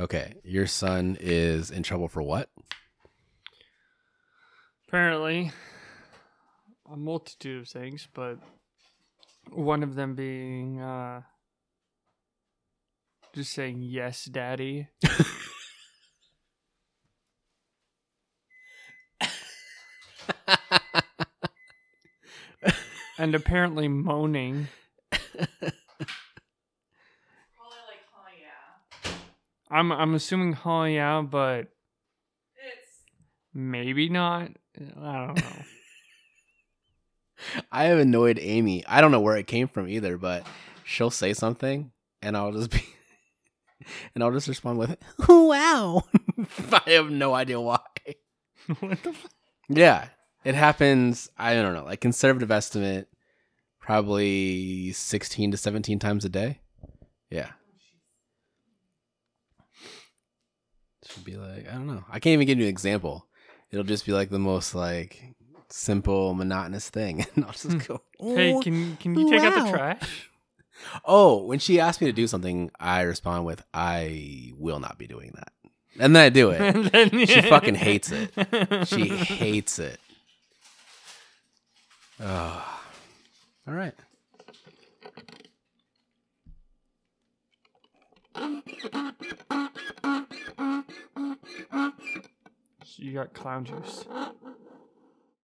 Okay, your son is in trouble for what? Apparently, a multitude of things, but one of them being uh, just saying yes, daddy. and apparently moaning. Probably like, oh yeah. I'm I'm assuming huh yeah, but It's maybe not. I don't know. I have annoyed Amy. I don't know where it came from either, but she'll say something and I'll just be and I'll just respond with wow. I have no idea why. what the fuck? Yeah. It happens, I don't know, like conservative estimate probably 16 to 17 times a day. Yeah. Should be like, I don't know. I can't even give you an example. It'll just be like the most like simple monotonous thing and I'll just hmm. go, Hey, "Oh, can can you take out the trash? Oh, when she asks me to do something, I respond with, I will not be doing that. And then I do it. And then- She fucking hates it. She hates it. Oh. All right. you got clown juice.